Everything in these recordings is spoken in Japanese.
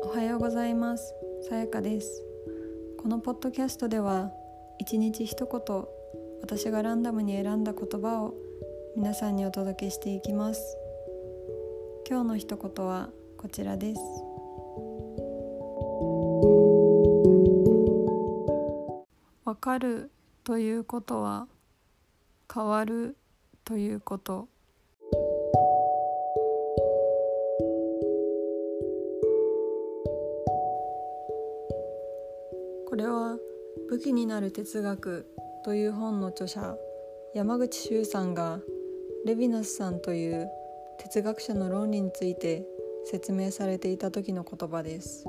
おはようございます。さやかです。このポッドキャストでは一日一言私がランダムに選んだ言葉を皆さんにお届けしていきます。今日の一言はこちらです。わかるということは変わるということ。これは「武器になる哲学」という本の著者山口周さんがレヴィナスさんという哲学者の論理について説明されていた時の言葉です。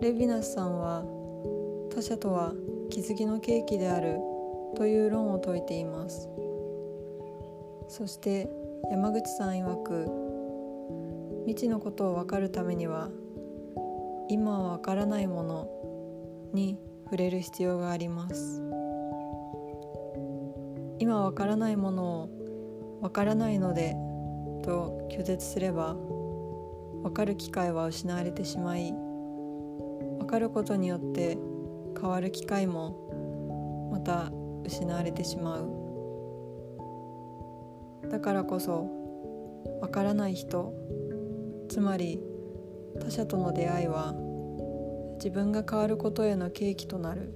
レヴィナスさんは他者とは気づきの契機であるという論を説いています。そして山口さん曰く未知のことを分かるためには今は分からないものに触れる必要があります。今わからないものをわからないのでと拒絶すればわかる機会は失われてしまいわかることによって変わる機会もまた失われてしまう。だからこそわからない人つまり他者との出会いは自分が変わることへの契機となる。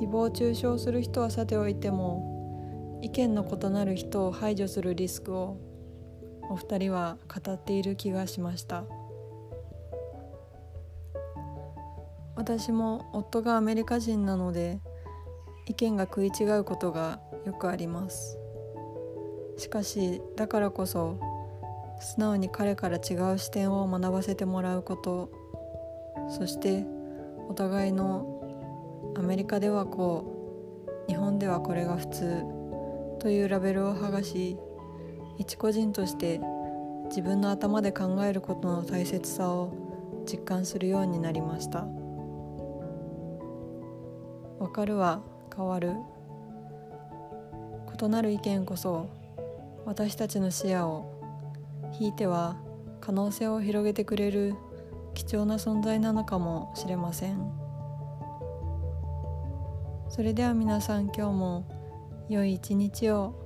誹謗中傷する人はさておいても意見の異なる人を排除するリスクをお二人は語っている気がしました。私も夫がアメリカ人なので意見が食い違うことがよくあります。しかしだからこそ素直に彼から違う視点を学ばせてもらうこと。そしてお互いのアメリカではこう日本ではこれが普通というラベルを剥がし一個人として自分の頭で考えることの大切さを実感するようになりました。わかるは変わる。異なる意見こそ私たちの視野をひいては可能性を広げてくれる貴重な存在なのかもしれません。それでは皆さん今日も良い一日を。